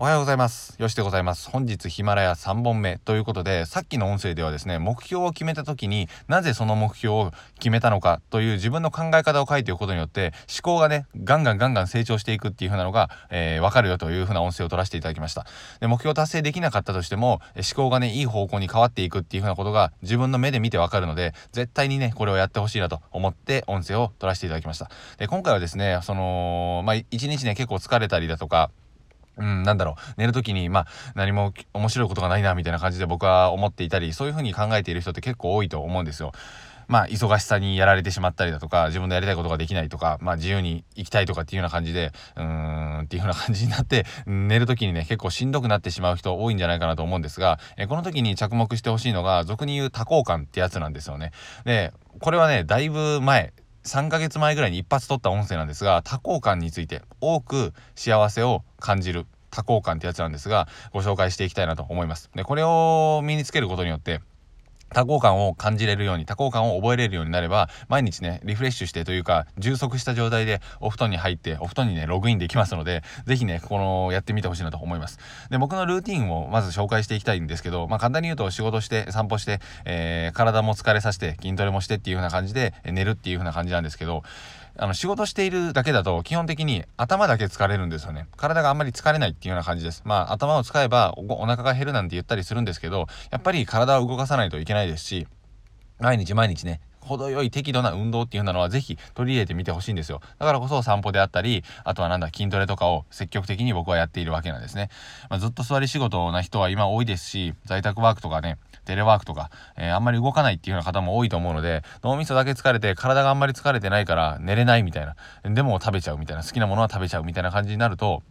おはようございます。よしでございます。本日ヒマラヤ3本目ということで、さっきの音声ではですね、目標を決めた時になぜその目標を決めたのかという自分の考え方を書いておくことによって、思考がね、ガンガンガンガン成長していくっていう風なのが、えー、わかるよという風な音声を取らせていただきました。で、目標達成できなかったとしても、思考がね、いい方向に変わっていくっていう風なことが自分の目で見てわかるので、絶対にね、これをやってほしいなと思って音声を取らせていただきました。で、今回はですね、その、まあ、一日ね、結構疲れたりだとか、うん、なんだろう、寝る時に、まあ、何も面白いことがないな、みたいな感じで僕は思っていたり、そういう風に考えている人って結構多いと思うんですよ。まあ、忙しさにやられてしまったりだとか、自分のやりたいことができないとか、まあ、自由に生きたいとかっていうような感じで、うーん、っていうような感じになって、寝る時にね、結構しんどくなってしまう人多いんじゃないかなと思うんですが、えこの時に着目してほしいのが、俗に言う多幸感ってやつなんですよね。で、これはね、だいぶ前、3ヶ月前ぐらいに一発撮った音声なんですが多幸感について多く幸せを感じる多幸感ってやつなんですがご紹介していきたいなと思います。でこれを身につけることによって多幸感を感じれるように、多幸感を覚えれるようになれば、毎日ね、リフレッシュしてというか、充足した状態でお布団に入って、お布団にね、ログインできますので、ぜひね、この、やってみてほしいなと思います。で、僕のルーティンをまず紹介していきたいんですけど、まあ、簡単に言うと仕事して、散歩して、えー、体も疲れさせて、筋トレもしてっていう風な感じで、寝るっていう風な感じなんですけど、あの、仕事しているだけだと、基本的に頭だけ疲れるんですよね。体があんまり疲れないっていうような感じです。まあ、頭を使えばお腹が減るなんて言ったりするんですけど、やっぱり体を動かさないといけないですし、毎日毎日ね、程よい適度な運動っていうのはぜひ取り入れてみてほしいんですよ。だからこそ散歩であったり、あとはなんだ、筋トレとかを積極的に僕はやっているわけなんですね。まあ、ずっと座り仕事な人は今多いですし、在宅ワークとかね、テレワークとか、えー、あんまり動かないっていうような方も多いと思うので、脳みそだけ疲れて体があんまり疲れてないから寝れないみたいな。でも食べちゃうみたいな、好きなものは食べちゃうみたいな感じになると、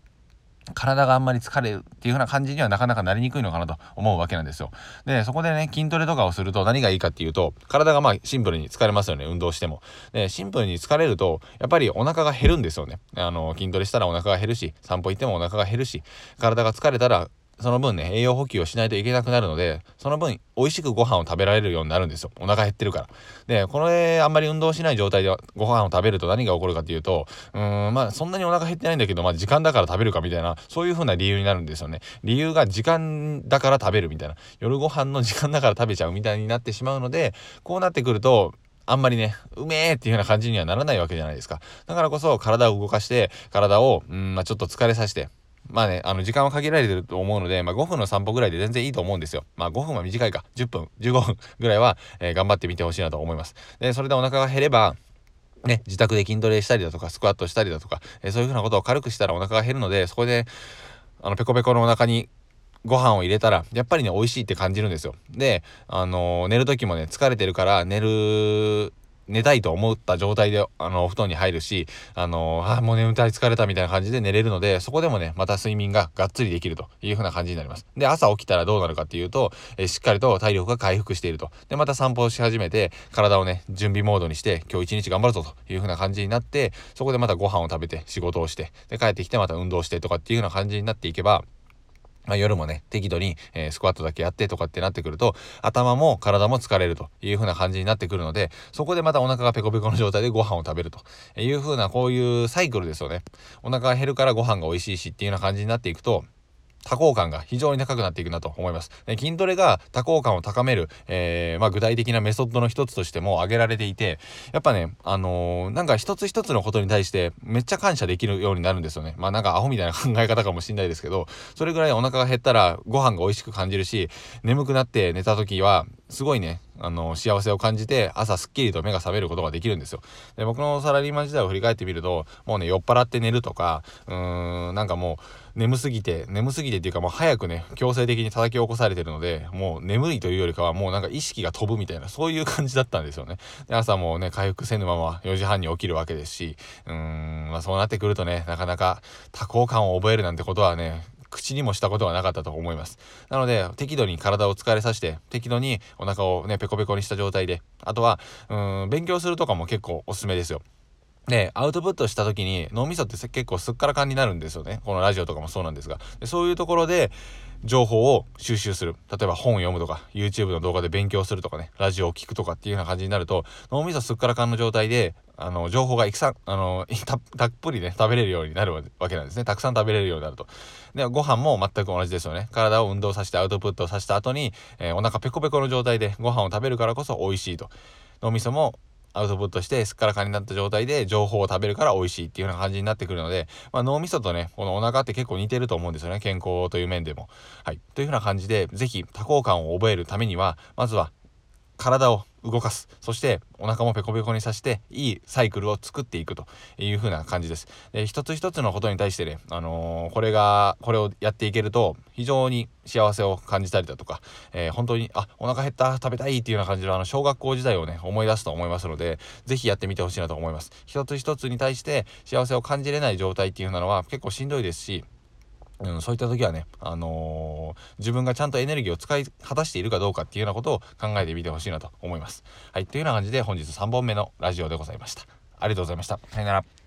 体があんまり疲れるっていう風な感じにはなかなかなりにくいのかなと思うわけなんですよ。で、そこでね、筋トレとかをすると何がいいかっていうと、体がまあシンプルに疲れますよね、運動しても。で、シンプルに疲れると、やっぱりお腹が減るんですよね。あの、筋トレしたらお腹が減るし、散歩行ってもお腹が減るし、体が疲れたらその分ね、栄養補給をしないといけなくなるので、その分、美味しくご飯を食べられるようになるんですよ。お腹減ってるから。で、これ、あんまり運動しない状態でご飯を食べると何が起こるかっていうと、うーん、まあ、そんなにお腹減ってないんだけど、まあ、時間だから食べるかみたいな、そういう風な理由になるんですよね。理由が時間だから食べるみたいな。夜ご飯の時間だから食べちゃうみたいになってしまうので、こうなってくると、あんまりね、うめえっていうような感じにはならないわけじゃないですか。だからこそ体を動かして、体を、うん、まあ、ちょっと疲れさせて、まあね、あの、時間は限られてると思うので、まあ5分の散歩ぐらいで全然いいと思うんですよ。まあ5分は短いか。10分、15分ぐらいは、えー、頑張ってみてほしいなと思います。で、それでお腹が減れば、ね、自宅で筋トレしたりだとか、スクワットしたりだとか、えー、そういうふうなことを軽くしたらお腹が減るので、そこで、あの、ペコペコのお腹にご飯を入れたら、やっぱりね、美味しいって感じるんですよ。で、あのー、寝る時もね、疲れてるから寝る寝たいと思った状態で、あの、お布団に入るし、あの、あ、もう眠たい疲れたみたいな感じで寝れるので、そこでもね、また睡眠ががっつりできるという風な感じになります。で、朝起きたらどうなるかっていうと、えしっかりと体力が回復していると。で、また散歩をし始めて、体をね、準備モードにして、今日一日頑張るぞという風な感じになって、そこでまたご飯を食べて、仕事をして、で、帰ってきてまた運動してとかっていう風な感じになっていけば、まあ、夜もね、適度に、えー、スクワットだけやってとかってなってくると、頭も体も疲れるという風な感じになってくるので、そこでまたお腹がペコペコの状態でご飯を食べるという風な、こういうサイクルですよね。お腹が減るからご飯が美味しいしっていうような感じになっていくと、多幸感が非常に高くなっていくなと思います。で筋トレが多幸感を高める、えー、まあ、具体的なメソッドの一つとしても挙げられていて、やっぱね、あのー、なんか一つ一つのことに対してめっちゃ感謝できるようになるんですよね。まあなんかアホみたいな考え方かもしんないですけど、それぐらいお腹が減ったらご飯が美味しく感じるし、眠くなって寝た時は、すごいね、あの、幸せを感じて、朝すっきりと目が覚めることができるんですよ。で、僕のサラリーマン時代を振り返ってみると、もうね、酔っ払って寝るとか、うーん、なんかもう、眠すぎて、眠すぎてっていうかもう早くね、強制的に叩き起こされてるので、もう眠いというよりかはもうなんか意識が飛ぶみたいな、そういう感じだったんですよね。で、朝もね、回復せぬまま4時半に起きるわけですし、うーん、まあそうなってくるとね、なかなか多幸感を覚えるなんてことはね、口にもしたことはなかったと思います。なので、適度に体を疲れさせて、適度にお腹をね、ペコペコにした状態で、あとは、うん、勉強するとかも結構おすすめですよ。で、アウトプットした時に脳みそって結構すっからかんになるんですよね。このラジオとかもそうなんですが。でそういうところで情報を収集する。例えば本を読むとか、YouTube の動画で勉強するとかね、ラジオを聞くとかっていうような感じになると、脳みそすっからかんの状態で、あの、情報がいくさん、あの、たたっぷりね、食べれるようになるわけなんですね。たくさん食べれるようになると。で、ご飯も全く同じですよね。体を運動させてアウトプットさせた後に、えー、お腹ペコペコの状態でご飯を食べるからこそ美味しいと。脳みそもアウトプットしてすっからかになった状態で情報を食べるから美味しいっていうような感じになってくるので、まあ、脳みそとねこのお腹って結構似てると思うんですよね健康という面でも。はい、というふうな感じで是非多幸感を覚えるためにはまずは体を動かす。そしてお腹もペコペコにさせていいサイクルを作っていくという風な感じです。で一つ一つのことに対してね、あのー、これがこれをやっていけると非常に幸せを感じたりだとか、えー、本当にあお腹減った食べたいっていうような感じのあの小学校時代をね思い出すと思いますので是非やってみてほしいなと思います。一つ一つに対して幸せを感じれない状態っていうのは結構しんどいですしうん、そういった時はね、あのー、自分がちゃんとエネルギーを使い果たしているかどうかっていうようなことを考えてみてほしいなと思います。はい、というような感じで本日3本目のラジオでございました。ありがとうございました。さよなら。